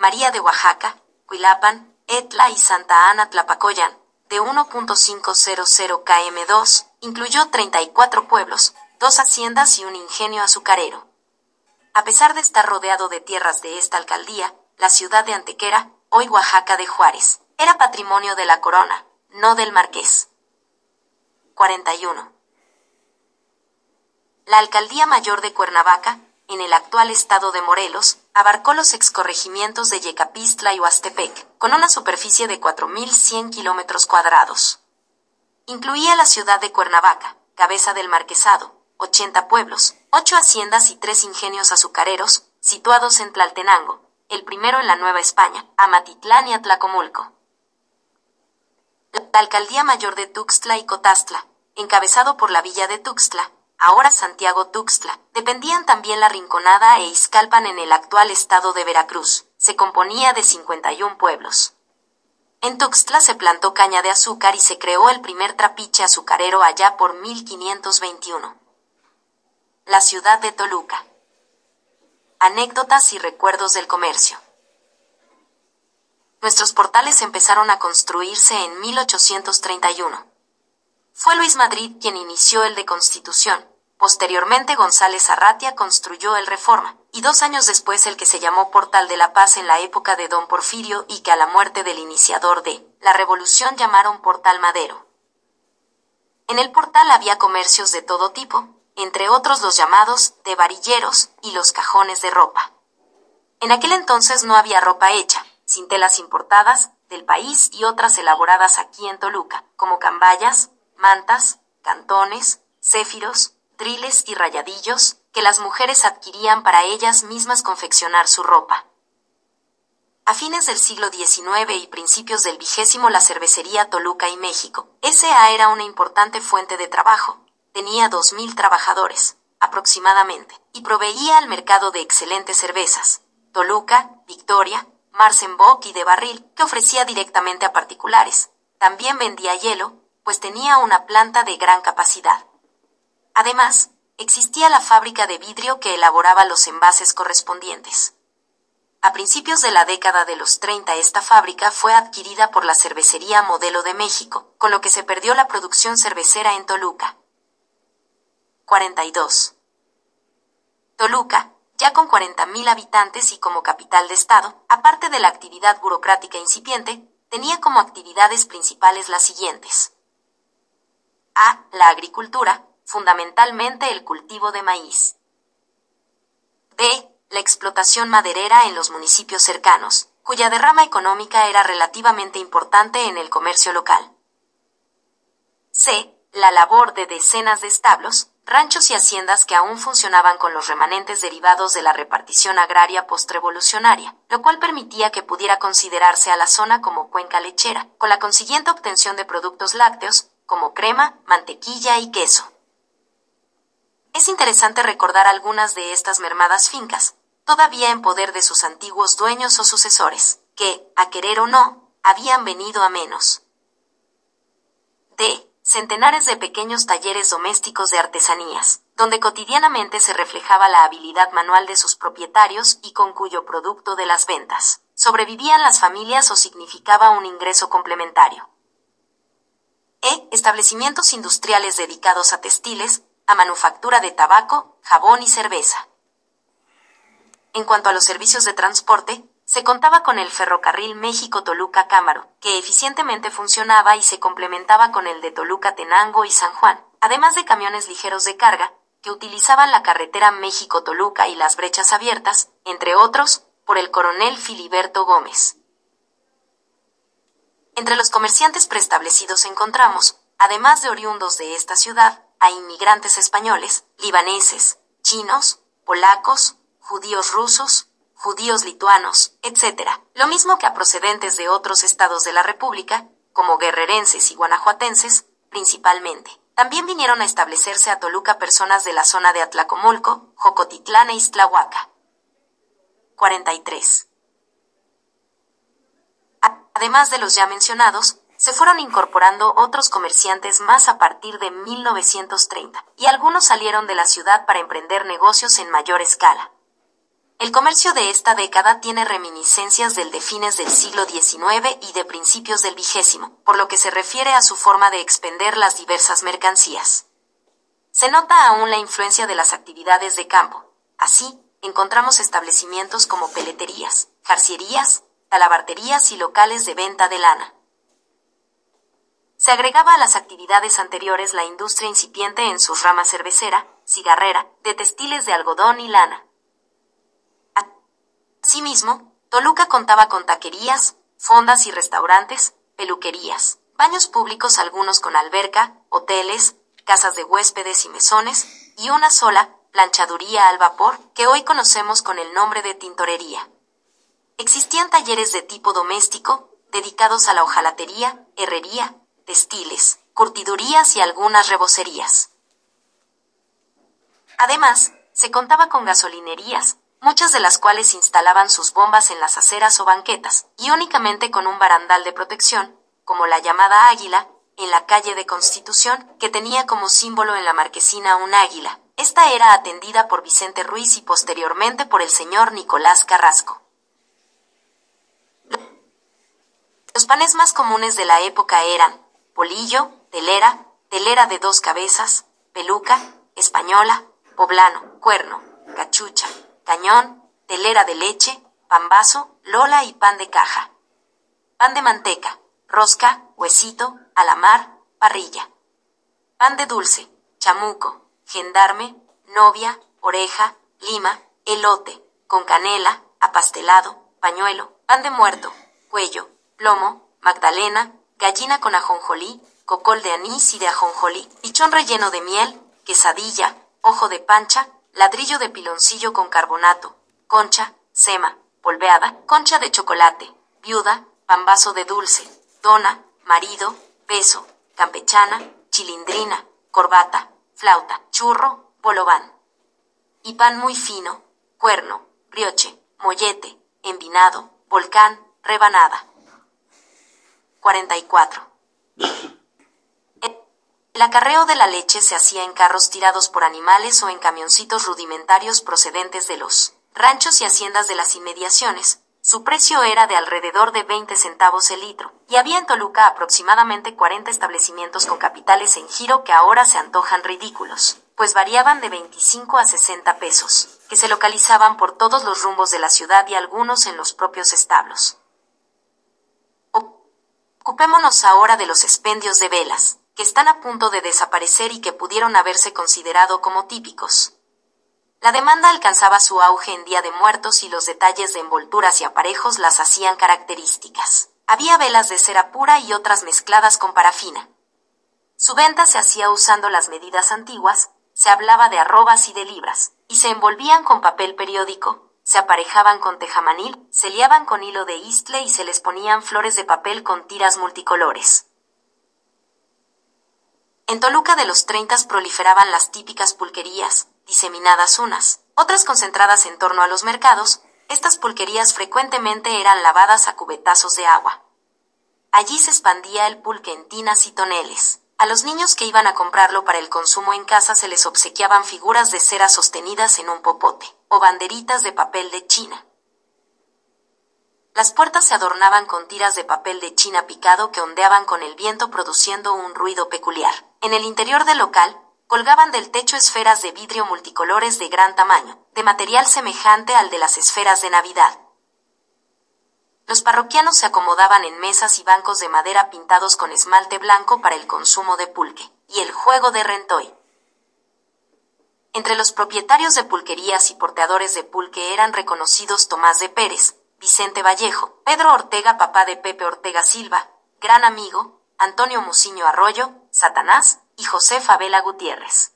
María de Oaxaca, Cuilapan, Etla y Santa Ana Tlapacoyan, de 1.500 km2, incluyó 34 pueblos, dos haciendas y un ingenio azucarero. A pesar de estar rodeado de tierras de esta alcaldía, la ciudad de Antequera, hoy Oaxaca de Juárez, era patrimonio de la corona, no del marqués. 41. La alcaldía mayor de Cuernavaca, en el actual estado de Morelos, abarcó los excorregimientos de Yecapistla y Huastepec, con una superficie de 4.100 kilómetros cuadrados. Incluía la ciudad de Cuernavaca, cabeza del marquesado, 80 pueblos, 8 haciendas y 3 ingenios azucareros, situados en Tlaltenango, el primero en la Nueva España, Amatitlán y Atlacomulco. La alcaldía mayor de Tuxtla y Cotastla, encabezado por la villa de Tuxtla, ahora Santiago Tuxtla, dependían también la Rinconada e Izcalpan en el actual estado de Veracruz. Se componía de 51 pueblos. En Tuxtla se plantó caña de azúcar y se creó el primer trapiche azucarero allá por 1521. La ciudad de Toluca. Anécdotas y recuerdos del comercio. Nuestros portales empezaron a construirse en 1831. Fue Luis Madrid quien inició el de Constitución, Posteriormente González Arratia construyó el Reforma, y dos años después el que se llamó Portal de la Paz en la época de Don Porfirio y que a la muerte del iniciador de la revolución llamaron Portal Madero. En el portal había comercios de todo tipo, entre otros los llamados de varilleros y los cajones de ropa. En aquel entonces no había ropa hecha, sin telas importadas del país y otras elaboradas aquí en Toluca, como cambayas, mantas, cantones, céfiros, triles y rayadillos que las mujeres adquirían para ellas mismas confeccionar su ropa. A fines del siglo XIX y principios del vigésimo la cervecería Toluca y México, S.A. era una importante fuente de trabajo. Tenía dos mil trabajadores, aproximadamente, y proveía al mercado de excelentes cervezas. Toluca, Victoria, Marsenbock y de barril, que ofrecía directamente a particulares. También vendía hielo, pues tenía una planta de gran capacidad. Además, existía la fábrica de vidrio que elaboraba los envases correspondientes. A principios de la década de los 30 esta fábrica fue adquirida por la Cervecería Modelo de México, con lo que se perdió la producción cervecera en Toluca. 42. Toluca, ya con 40.000 habitantes y como capital de Estado, aparte de la actividad burocrática incipiente, tenía como actividades principales las siguientes. A. La agricultura, fundamentalmente el cultivo de maíz. B. La explotación maderera en los municipios cercanos, cuya derrama económica era relativamente importante en el comercio local. C. La labor de decenas de establos, ranchos y haciendas que aún funcionaban con los remanentes derivados de la repartición agraria postrevolucionaria, lo cual permitía que pudiera considerarse a la zona como cuenca lechera, con la consiguiente obtención de productos lácteos, como crema, mantequilla y queso. Es interesante recordar algunas de estas mermadas fincas, todavía en poder de sus antiguos dueños o sucesores, que, a querer o no, habían venido a menos. D. Centenares de pequeños talleres domésticos de artesanías, donde cotidianamente se reflejaba la habilidad manual de sus propietarios y con cuyo producto de las ventas sobrevivían las familias o significaba un ingreso complementario. E. Establecimientos industriales dedicados a textiles, a manufactura de tabaco, jabón y cerveza. En cuanto a los servicios de transporte, se contaba con el ferrocarril México-Toluca-Cámaro, que eficientemente funcionaba y se complementaba con el de Toluca-Tenango y San Juan, además de camiones ligeros de carga, que utilizaban la carretera México-Toluca y las brechas abiertas, entre otros, por el coronel Filiberto Gómez. Entre los comerciantes preestablecidos encontramos, además de oriundos de esta ciudad, a inmigrantes españoles, libaneses, chinos, polacos, judíos rusos, judíos lituanos, etc., lo mismo que a procedentes de otros estados de la República, como guerrerenses y guanajuatenses, principalmente. También vinieron a establecerse a Toluca personas de la zona de Atlacomulco, Jocotitlán e Iztlahuaca. 43. Además de los ya mencionados, se fueron incorporando otros comerciantes más a partir de 1930, y algunos salieron de la ciudad para emprender negocios en mayor escala. El comercio de esta década tiene reminiscencias del de fines del siglo XIX y de principios del vigésimo, por lo que se refiere a su forma de expender las diversas mercancías. Se nota aún la influencia de las actividades de campo. Así, encontramos establecimientos como peleterías, jarcierías, talabarterías y locales de venta de lana. Se agregaba a las actividades anteriores la industria incipiente en sus ramas cervecera, cigarrera, de textiles de algodón y lana. Asimismo, Toluca contaba con taquerías, fondas y restaurantes, peluquerías, baños públicos algunos con alberca, hoteles, casas de huéspedes y mesones, y una sola, planchaduría al vapor, que hoy conocemos con el nombre de tintorería. Existían talleres de tipo doméstico, dedicados a la hojalatería, herrería, textiles, curtidurías y algunas rebocerías. Además, se contaba con gasolinerías, muchas de las cuales instalaban sus bombas en las aceras o banquetas, y únicamente con un barandal de protección, como la llamada águila, en la calle de Constitución, que tenía como símbolo en la marquesina un águila. Esta era atendida por Vicente Ruiz y posteriormente por el señor Nicolás Carrasco. Los panes más comunes de la época eran polillo, telera, telera de dos cabezas, peluca, española, poblano, cuerno, cachucha, cañón, telera de leche, pambazo, lola y pan de caja. Pan de manteca, rosca, huesito, alamar, parrilla. Pan de dulce, chamuco, gendarme, novia, oreja, lima, elote, con canela, apastelado, pañuelo, pan de muerto, cuello, plomo, magdalena, gallina con ajonjolí, cocol de anís y de ajonjolí, pichón relleno de miel, quesadilla, ojo de pancha, ladrillo de piloncillo con carbonato, concha, sema, polveada, concha de chocolate, viuda, pambazo de dulce, dona, marido, beso, campechana, chilindrina, corbata, flauta, churro, bolobán. Y pan muy fino, cuerno, brioche, mollete, envinado, volcán, rebanada. 44. El acarreo de la leche se hacía en carros tirados por animales o en camioncitos rudimentarios procedentes de los ranchos y haciendas de las inmediaciones. Su precio era de alrededor de 20 centavos el litro, y había en Toluca aproximadamente 40 establecimientos con capitales en giro que ahora se antojan ridículos, pues variaban de 25 a 60 pesos, que se localizaban por todos los rumbos de la ciudad y algunos en los propios establos. Ocupémonos ahora de los expendios de velas, que están a punto de desaparecer y que pudieron haberse considerado como típicos. La demanda alcanzaba su auge en Día de Muertos y los detalles de envolturas y aparejos las hacían características. Había velas de cera pura y otras mezcladas con parafina. Su venta se hacía usando las medidas antiguas, se hablaba de arrobas y de libras, y se envolvían con papel periódico, se aparejaban con tejamanil, se liaban con hilo de istle y se les ponían flores de papel con tiras multicolores. En Toluca de los treintas proliferaban las típicas pulquerías, diseminadas unas, otras concentradas en torno a los mercados, estas pulquerías frecuentemente eran lavadas a cubetazos de agua. Allí se expandía el pulque en tinas y toneles. A los niños que iban a comprarlo para el consumo en casa se les obsequiaban figuras de cera sostenidas en un popote o banderitas de papel de China. Las puertas se adornaban con tiras de papel de China picado que ondeaban con el viento produciendo un ruido peculiar. En el interior del local, colgaban del techo esferas de vidrio multicolores de gran tamaño, de material semejante al de las esferas de Navidad. Los parroquianos se acomodaban en mesas y bancos de madera pintados con esmalte blanco para el consumo de pulque, y el juego de rentoy. Entre los propietarios de pulquerías y porteadores de pulque eran reconocidos Tomás de Pérez, Vicente Vallejo, Pedro Ortega, papá de Pepe Ortega Silva, gran amigo, Antonio Muciño Arroyo, Satanás y José Favela Gutiérrez.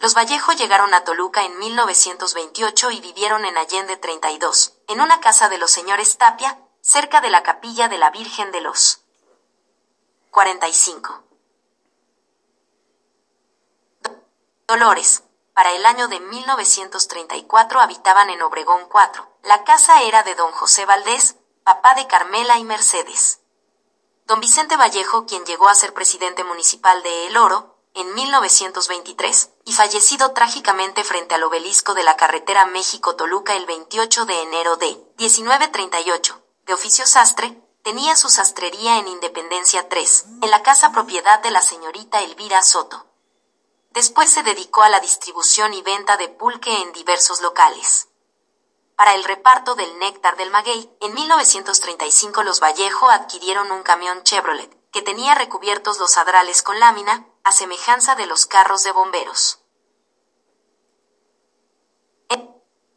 Los Vallejo llegaron a Toluca en 1928 y vivieron en Allende 32, en una casa de los señores Tapia, cerca de la capilla de la Virgen de los 45. Dolores. Para el año de 1934 habitaban en Obregón 4. La casa era de don José Valdés, papá de Carmela y Mercedes. Don Vicente Vallejo, quien llegó a ser presidente municipal de El Oro, en 1923, y fallecido trágicamente frente al obelisco de la carretera México-Toluca el 28 de enero de 1938, de oficio sastre, tenía su sastrería en Independencia 3, en la casa propiedad de la señorita Elvira Soto. Después se dedicó a la distribución y venta de pulque en diversos locales. Para el reparto del néctar del maguey, en 1935 los Vallejo adquirieron un camión Chevrolet, que tenía recubiertos los adrales con lámina, a semejanza de los carros de bomberos.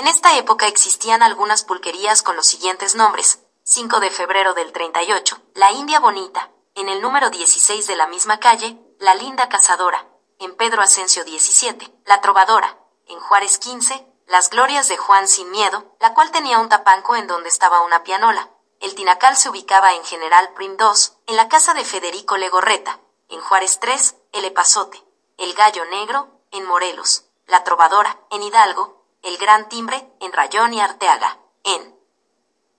En esta época existían algunas pulquerías con los siguientes nombres. 5 de febrero del 38, La India Bonita, en el número 16 de la misma calle, La Linda Cazadora, en Pedro Asensio 17, La Trovadora, en Juárez 15, Las Glorias de Juan Sin Miedo, la cual tenía un tapanco en donde estaba una pianola. El Tinacal se ubicaba en General Prim 2, en la casa de Federico Legorreta, en Juárez 3, El Epazote, El Gallo Negro, en Morelos, La Trovadora, en Hidalgo, El Gran Timbre, en Rayón y Arteaga, en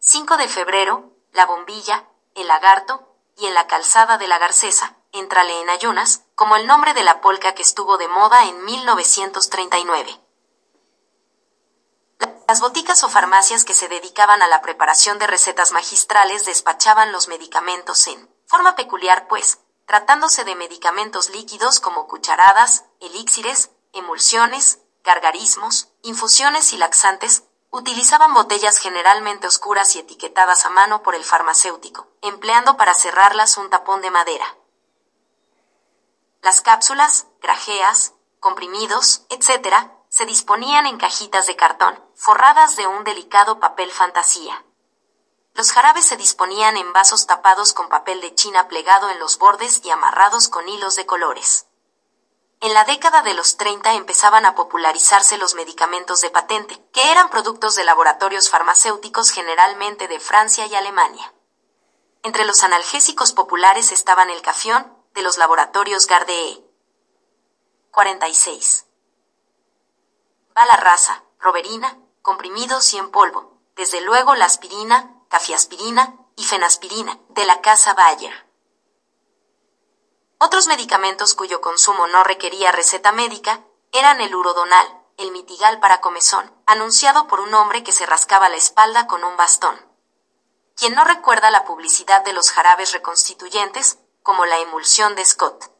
5 de febrero, La Bombilla, El Lagarto, y en la calzada de la Garcesa, Entrale en ayunas, como el nombre de la polca que estuvo de moda en 1939. Las boticas o farmacias que se dedicaban a la preparación de recetas magistrales despachaban los medicamentos en forma peculiar, pues, tratándose de medicamentos líquidos como cucharadas, elixires, emulsiones, gargarismos, infusiones y laxantes, utilizaban botellas generalmente oscuras y etiquetadas a mano por el farmacéutico, empleando para cerrarlas un tapón de madera. Las cápsulas, grajeas, comprimidos, etc., se disponían en cajitas de cartón, forradas de un delicado papel fantasía. Los jarabes se disponían en vasos tapados con papel de china plegado en los bordes y amarrados con hilos de colores. En la década de los 30 empezaban a popularizarse los medicamentos de patente, que eran productos de laboratorios farmacéuticos generalmente de Francia y Alemania. Entre los analgésicos populares estaban el cafión, de los laboratorios Gardee. 46. Bala rasa, roberina, comprimidos y en polvo. Desde luego la aspirina, cafiaspirina y fenaspirina, de la casa Bayer. Otros medicamentos cuyo consumo no requería receta médica eran el urodonal, el mitigal para comezón, anunciado por un hombre que se rascaba la espalda con un bastón. Quien no recuerda la publicidad de los jarabes reconstituyentes, como la emulsión de Scott.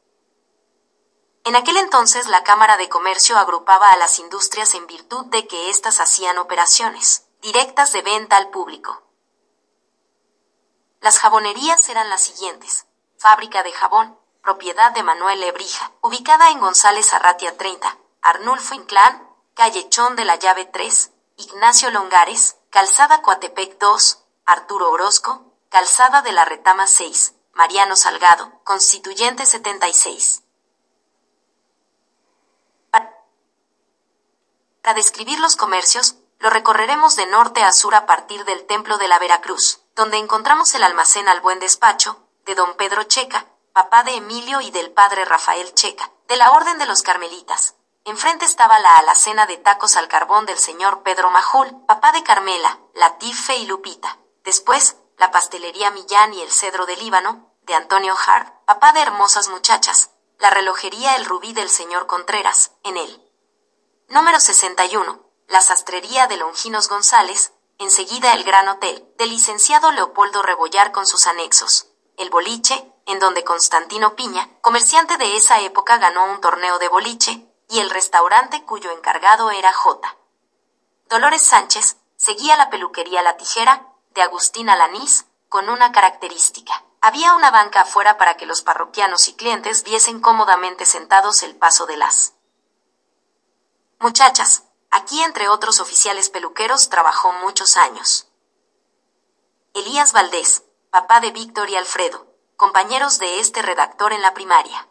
En aquel entonces la Cámara de Comercio agrupaba a las industrias en virtud de que éstas hacían operaciones directas de venta al público. Las jabonerías eran las siguientes. Fábrica de jabón, propiedad de Manuel Lebrija, ubicada en González Arratia 30, Arnulfo Inclán, calle Chón de la Llave 3, Ignacio Longares, Calzada Coatepec 2, Arturo Orozco, Calzada de la Retama 6, Mariano Salgado, Constituyente 76. Para describir los comercios, lo recorreremos de norte a sur a partir del Templo de la Veracruz, donde encontramos el almacén al buen despacho, de don Pedro Checa, papá de Emilio y del padre Rafael Checa, de la Orden de los Carmelitas. Enfrente estaba la alacena de tacos al carbón del señor Pedro Majul, papá de Carmela, Latife y Lupita. Después, la pastelería Millán y el cedro del Líbano, de Antonio Hart, papá de hermosas muchachas, la relojería El Rubí del señor Contreras, en él. Número 61, la sastrería de Longinos González, enseguida el Gran Hotel, del licenciado Leopoldo Rebollar con sus anexos, el boliche, en donde Constantino Piña, comerciante de esa época, ganó un torneo de boliche, y el restaurante cuyo encargado era J. Dolores Sánchez seguía la peluquería La Tijera, de Agustín Alanís, con una característica. Había una banca afuera para que los parroquianos y clientes viesen cómodamente sentados el paso de las muchachas. Aquí, entre otros oficiales peluqueros, trabajó muchos años. Elías Valdés, papá de Víctor y Alfredo, compañeros de este redactor en la primaria.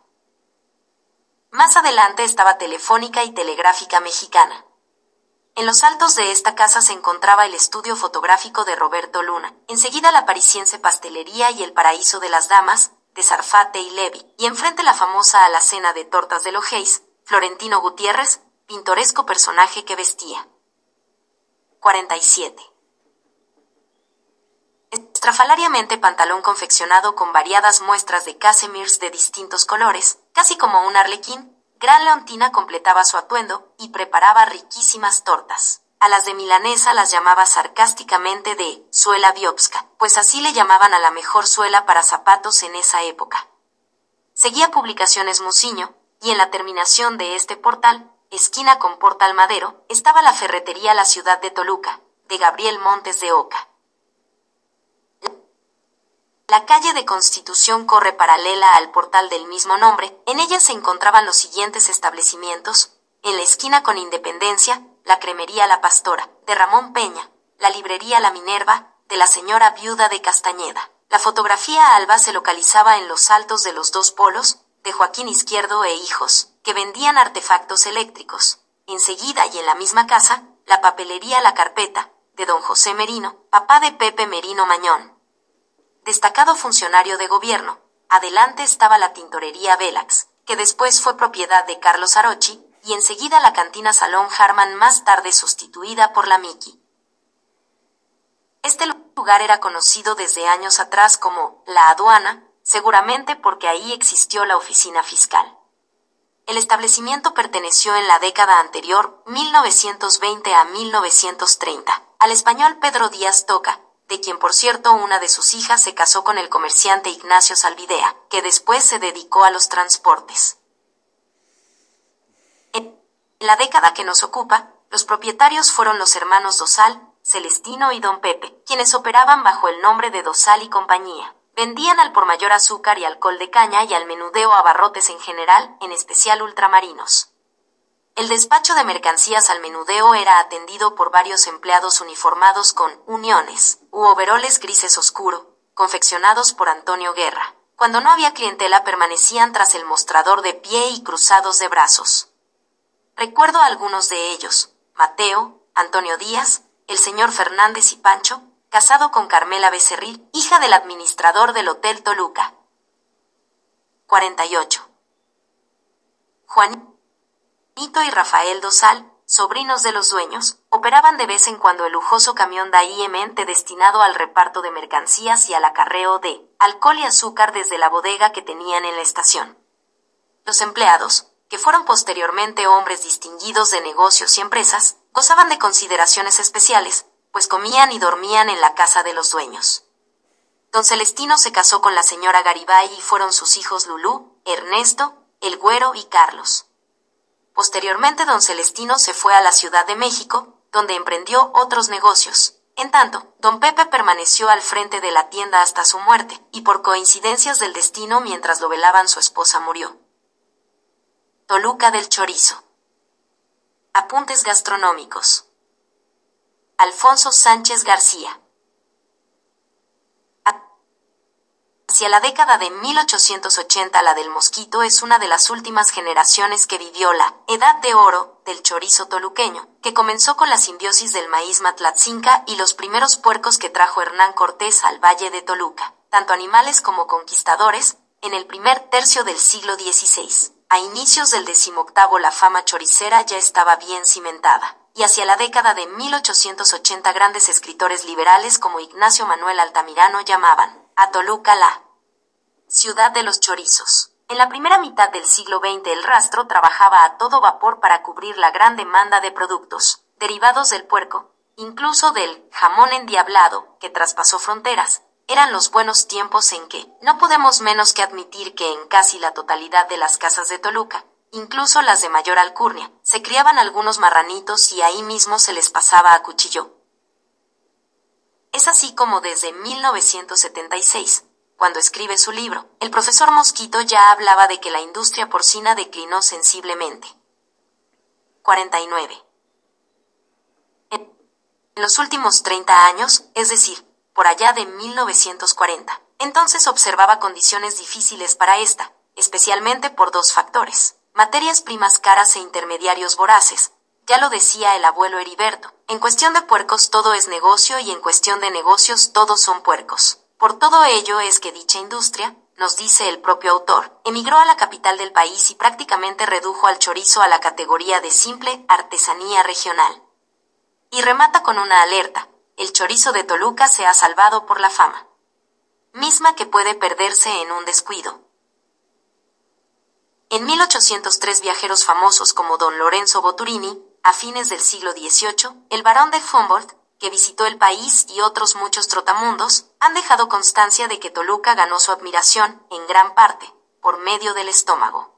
Más adelante estaba Telefónica y Telegráfica Mexicana. En los altos de esta casa se encontraba el estudio fotográfico de Roberto Luna, enseguida la parisiense pastelería y el paraíso de las damas, de Sarfate y Levi, y enfrente la famosa alacena de tortas de Logeis, Florentino Gutiérrez, pintoresco personaje que vestía. 47. Estrafalariamente pantalón confeccionado con variadas muestras de casemirs de distintos colores, Casi como un arlequín, Gran Leontina completaba su atuendo y preparaba riquísimas tortas. A las de milanesa las llamaba sarcásticamente de suela biopska, pues así le llamaban a la mejor suela para zapatos en esa época. Seguía publicaciones Musiño, y en la terminación de este portal, esquina con Portal Madero, estaba la ferretería La Ciudad de Toluca, de Gabriel Montes de Oca. La calle de Constitución corre paralela al portal del mismo nombre. En ella se encontraban los siguientes establecimientos. En la esquina con Independencia, la cremería La Pastora, de Ramón Peña, la librería La Minerva, de la señora viuda de Castañeda. La fotografía Alba se localizaba en los altos de los dos polos, de Joaquín Izquierdo e hijos, que vendían artefactos eléctricos. Enseguida y en la misma casa, la papelería La Carpeta, de don José Merino, papá de Pepe Merino Mañón. Destacado funcionario de gobierno, adelante estaba la tintorería Velax, que después fue propiedad de Carlos Arochi, y enseguida la cantina Salón Harman más tarde sustituida por la Miki. Este lugar era conocido desde años atrás como la aduana, seguramente porque ahí existió la oficina fiscal. El establecimiento perteneció en la década anterior, 1920 a 1930, al español Pedro Díaz Toca, de quien por cierto una de sus hijas se casó con el comerciante Ignacio Salvidea, que después se dedicó a los transportes. En la década que nos ocupa, los propietarios fueron los hermanos Dosal, Celestino y Don Pepe, quienes operaban bajo el nombre de Dosal y compañía. Vendían al por mayor azúcar y alcohol de caña y al menudeo abarrotes en general, en especial ultramarinos. El despacho de mercancías al menudeo era atendido por varios empleados uniformados con uniones u overoles grises oscuro, confeccionados por Antonio Guerra. Cuando no había clientela permanecían tras el mostrador de pie y cruzados de brazos. Recuerdo a algunos de ellos, Mateo, Antonio Díaz, el señor Fernández y Pancho, casado con Carmela Becerril, hija del administrador del Hotel Toluca. 48. Juanito y Rafael Dosal, sobrinos de los dueños, operaban de vez en cuando el lujoso camión Mente destinado al reparto de mercancías y al acarreo de alcohol y azúcar desde la bodega que tenían en la estación. Los empleados, que fueron posteriormente hombres distinguidos de negocios y empresas, gozaban de consideraciones especiales, pues comían y dormían en la casa de los dueños. Don Celestino se casó con la señora Garibay y fueron sus hijos Lulú, Ernesto, El Güero y Carlos. Posteriormente don Celestino se fue a la Ciudad de México, donde emprendió otros negocios. En tanto, don Pepe permaneció al frente de la tienda hasta su muerte, y por coincidencias del destino mientras lo velaban su esposa murió. Toluca del Chorizo. Apuntes gastronómicos. Alfonso Sánchez García. Hacia la década de 1880 la del mosquito es una de las últimas generaciones que vivió la edad de oro del chorizo toluqueño, que comenzó con la simbiosis del maíz matlatzinca y los primeros puercos que trajo Hernán Cortés al valle de Toluca, tanto animales como conquistadores, en el primer tercio del siglo XVI. A inicios del decimoctavo la fama choricera ya estaba bien cimentada y hacia la década de 1880 grandes escritores liberales como Ignacio Manuel Altamirano llamaban a Toluca la ciudad de los chorizos. En la primera mitad del siglo XX el rastro trabajaba a todo vapor para cubrir la gran demanda de productos derivados del puerco, incluso del jamón endiablado, que traspasó fronteras. Eran los buenos tiempos en que no podemos menos que admitir que en casi la totalidad de las casas de Toluca, incluso las de mayor alcurnia, se criaban algunos marranitos y ahí mismo se les pasaba a cuchillo. Es así como desde 1976, cuando escribe su libro, el profesor Mosquito ya hablaba de que la industria porcina declinó sensiblemente. 49. En los últimos 30 años, es decir, por allá de 1940, entonces observaba condiciones difíciles para esta, especialmente por dos factores materias primas caras e intermediarios voraces. Ya lo decía el abuelo Heriberto, en cuestión de puercos todo es negocio y en cuestión de negocios todos son puercos. Por todo ello es que dicha industria, nos dice el propio autor, emigró a la capital del país y prácticamente redujo al chorizo a la categoría de simple artesanía regional. Y remata con una alerta, el chorizo de Toluca se ha salvado por la fama, misma que puede perderse en un descuido. En 1803 viajeros famosos como don Lorenzo Boturini, a fines del siglo XVIII, el barón de Humboldt, que visitó el país y otros muchos trotamundos, han dejado constancia de que Toluca ganó su admiración, en gran parte, por medio del estómago.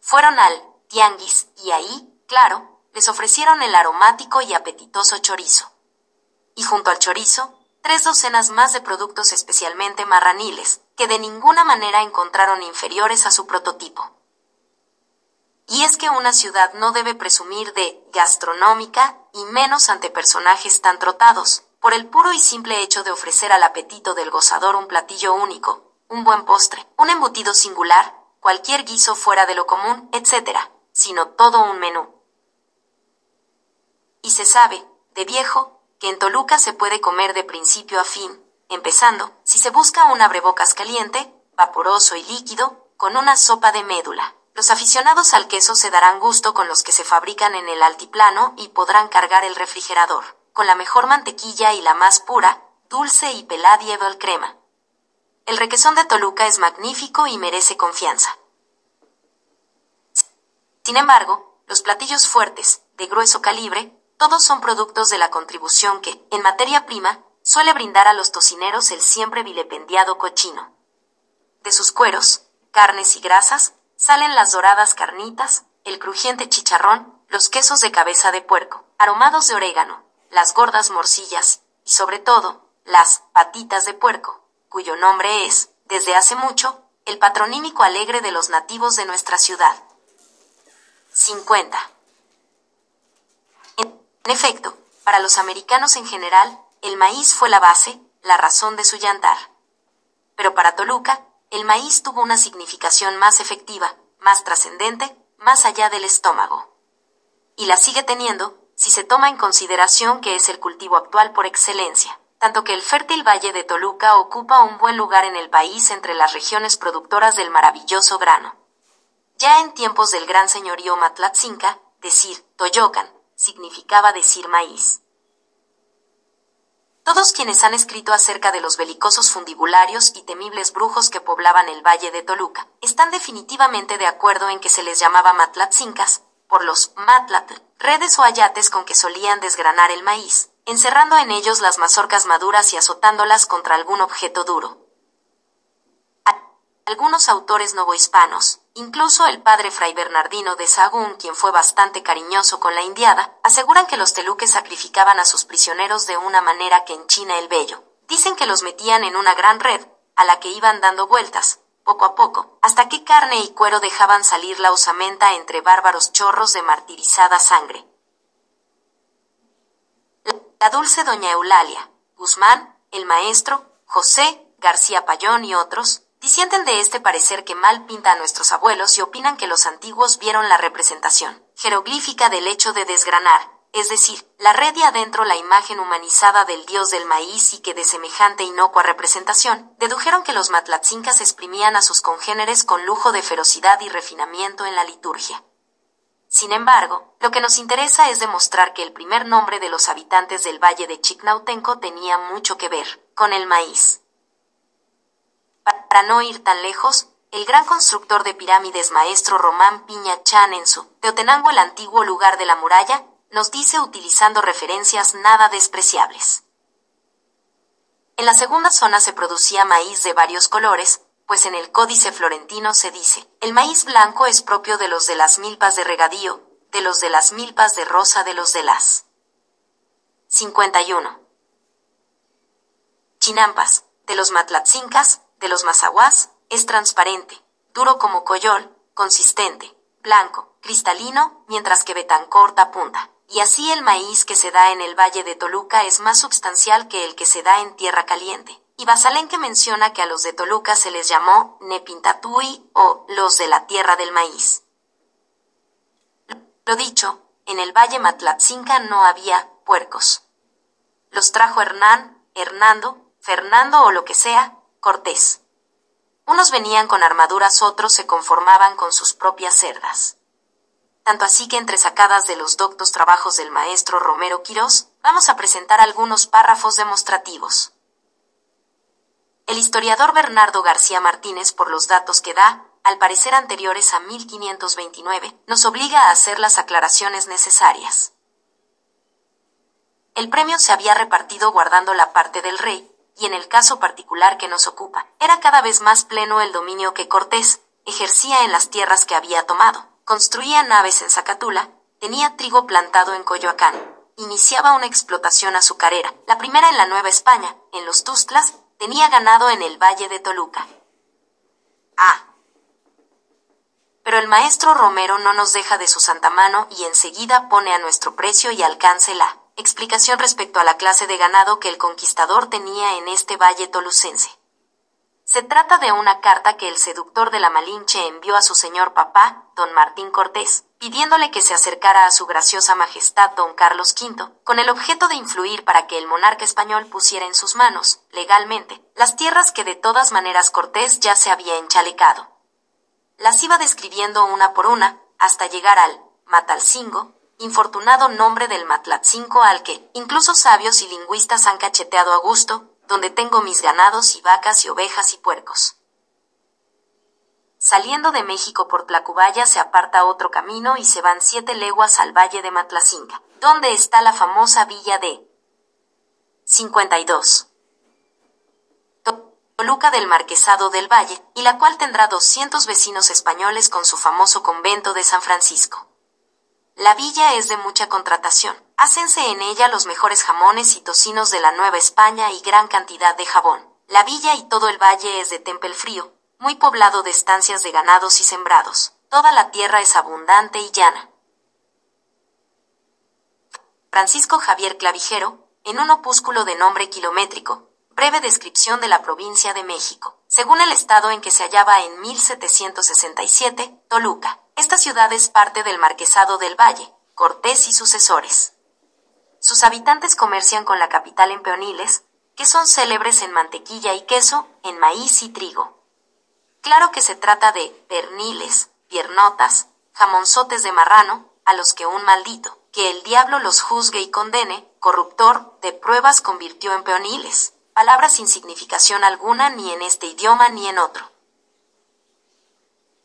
Fueron al tianguis y ahí, claro, les ofrecieron el aromático y apetitoso chorizo. Y junto al chorizo, tres docenas más de productos especialmente marraniles, que de ninguna manera encontraron inferiores a su prototipo. Y es que una ciudad no debe presumir de gastronómica y menos ante personajes tan trotados, por el puro y simple hecho de ofrecer al apetito del gozador un platillo único, un buen postre, un embutido singular, cualquier guiso fuera de lo común, etc., sino todo un menú. Y se sabe, de viejo, que en Toluca se puede comer de principio a fin, empezando, si se busca un abrebocas caliente, vaporoso y líquido, con una sopa de médula. Los aficionados al queso se darán gusto con los que se fabrican en el altiplano y podrán cargar el refrigerador, con la mejor mantequilla y la más pura, dulce y peladiebel crema. El requesón de Toluca es magnífico y merece confianza. Sin embargo, los platillos fuertes, de grueso calibre, todos son productos de la contribución que, en materia prima, suele brindar a los tocineros el siempre vilipendiado cochino. De sus cueros, carnes y grasas, salen las doradas carnitas, el crujiente chicharrón, los quesos de cabeza de puerco, aromados de orégano, las gordas morcillas y sobre todo, las patitas de puerco, cuyo nombre es, desde hace mucho, el patronímico alegre de los nativos de nuestra ciudad. 50. En efecto, para los americanos en general, el maíz fue la base, la razón de su llantar. Pero para Toluca, el maíz tuvo una significación más efectiva, más trascendente, más allá del estómago. Y la sigue teniendo, si se toma en consideración que es el cultivo actual por excelencia, tanto que el fértil valle de Toluca ocupa un buen lugar en el país entre las regiones productoras del maravilloso grano. Ya en tiempos del gran señorío Matlatzinca, decir Toyocan significaba decir maíz. Todos quienes han escrito acerca de los belicosos fundibularios y temibles brujos que poblaban el valle de Toluca están definitivamente de acuerdo en que se les llamaba matlatzincas, por los matlatl, redes o ayates con que solían desgranar el maíz, encerrando en ellos las mazorcas maduras y azotándolas contra algún objeto duro. Algunos autores novohispanos, incluso el padre Fray Bernardino de Sagún, quien fue bastante cariñoso con la indiada, aseguran que los teluques sacrificaban a sus prisioneros de una manera que enchina el vello. Dicen que los metían en una gran red, a la que iban dando vueltas, poco a poco, hasta que carne y cuero dejaban salir la osamenta entre bárbaros chorros de martirizada sangre. La dulce doña Eulalia, Guzmán, el maestro, José, García Payón y otros, Disienten de este parecer que mal pinta a nuestros abuelos y opinan que los antiguos vieron la representación jeroglífica del hecho de desgranar, es decir, la red y adentro la imagen humanizada del dios del maíz y que de semejante inocua representación, dedujeron que los matlatzincas exprimían a sus congéneres con lujo de ferocidad y refinamiento en la liturgia. Sin embargo, lo que nos interesa es demostrar que el primer nombre de los habitantes del valle de Chicnautenco tenía mucho que ver con el maíz. Para no ir tan lejos, el gran constructor de pirámides maestro Román Piña Chan en su Teotenango el antiguo lugar de la muralla, nos dice utilizando referencias nada despreciables. En la segunda zona se producía maíz de varios colores, pues en el Códice Florentino se dice, el maíz blanco es propio de los de las milpas de regadío, de los de las milpas de rosa de los de las. 51. Chinampas, de los matlatzincas, de los mazaguás es transparente, duro como coyol, consistente, blanco, cristalino, mientras que Betancourt apunta. Y así el maíz que se da en el valle de Toluca es más substancial que el que se da en tierra caliente. Y Basalenque menciona que a los de Toluca se les llamó Nepintatui o los de la tierra del maíz. Lo dicho, en el valle Matlatzinca no había puercos. Los trajo Hernán, Hernando, Fernando o lo que sea, Cortés. Unos venían con armaduras, otros se conformaban con sus propias cerdas. Tanto así que entre sacadas de los doctos trabajos del maestro Romero Quirós, vamos a presentar algunos párrafos demostrativos. El historiador Bernardo García Martínez, por los datos que da, al parecer anteriores a 1529, nos obliga a hacer las aclaraciones necesarias. El premio se había repartido guardando la parte del rey, y en el caso particular que nos ocupa, era cada vez más pleno el dominio que Cortés ejercía en las tierras que había tomado. Construía naves en Zacatula, tenía trigo plantado en Coyoacán, iniciaba una explotación azucarera, la primera en la Nueva España, en los Tustlas, tenía ganado en el Valle de Toluca. Ah. Pero el maestro Romero no nos deja de su santa mano y enseguida pone a nuestro precio y alcance la explicación respecto a la clase de ganado que el conquistador tenía en este valle tolucense. Se trata de una carta que el seductor de la Malinche envió a su señor papá, don Martín Cortés, pidiéndole que se acercara a su graciosa majestad don Carlos V, con el objeto de influir para que el monarca español pusiera en sus manos, legalmente, las tierras que de todas maneras Cortés ya se había enchalecado. Las iba describiendo una por una, hasta llegar al Matalcingo, infortunado nombre del Matlatcinco al que, incluso sabios y lingüistas han cacheteado a gusto, donde tengo mis ganados y vacas y ovejas y puercos. Saliendo de México por Tlacubaya se aparta otro camino y se van siete leguas al valle de Matlacinga, donde está la famosa villa de 52. Toluca del Marquesado del Valle, y la cual tendrá 200 vecinos españoles con su famoso convento de San Francisco. La villa es de mucha contratación. Hácense en ella los mejores jamones y tocinos de la Nueva España y gran cantidad de jabón. La villa y todo el valle es de tempel frío, muy poblado de estancias de ganados y sembrados. Toda la tierra es abundante y llana. Francisco Javier Clavijero, en un opúsculo de nombre kilométrico, breve descripción de la provincia de México, según el estado en que se hallaba en 1767, Toluca. Esta ciudad es parte del Marquesado del Valle, Cortés y sucesores. Sus habitantes comercian con la capital en peoniles, que son célebres en mantequilla y queso, en maíz y trigo. Claro que se trata de perniles, piernotas, jamonzotes de marrano, a los que un maldito, que el diablo los juzgue y condene, corruptor, de pruebas convirtió en peoniles, palabras sin significación alguna ni en este idioma ni en otro.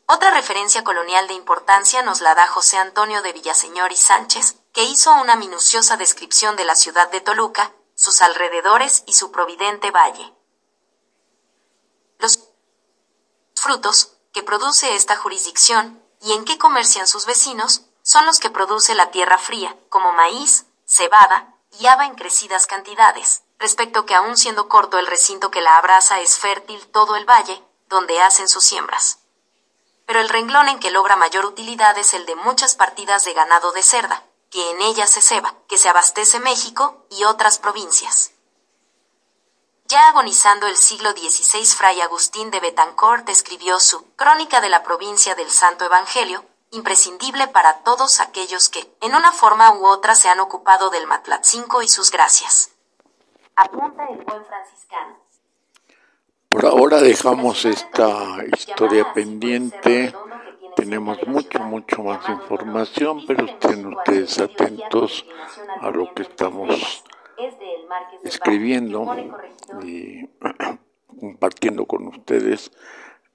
Otra referencia colonial de importancia nos la da José Antonio de Villaseñor y Sánchez, que hizo una minuciosa descripción de la ciudad de Toluca, sus alrededores y su providente valle. Los frutos que produce esta jurisdicción y en qué comercian sus vecinos son los que produce la tierra fría, como maíz, cebada y haba en crecidas cantidades, respecto que aun siendo corto el recinto que la abraza es fértil todo el valle, donde hacen sus siembras. Pero el renglón en que logra mayor utilidad es el de muchas partidas de ganado de cerda, que en ella se ceba, que se abastece México y otras provincias. Ya agonizando el siglo XVI, Fray Agustín de Betancourt escribió su Crónica de la provincia del Santo Evangelio, imprescindible para todos aquellos que, en una forma u otra, se han ocupado del Matlatzinco y sus gracias. Apunta el buen franciscano. Por ahora dejamos esta historia pendiente tenemos mucho, mucho más información, pero estén ustedes atentos a lo que estamos escribiendo y compartiendo con ustedes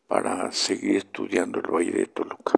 para seguir estudiando el Valle de Toluca.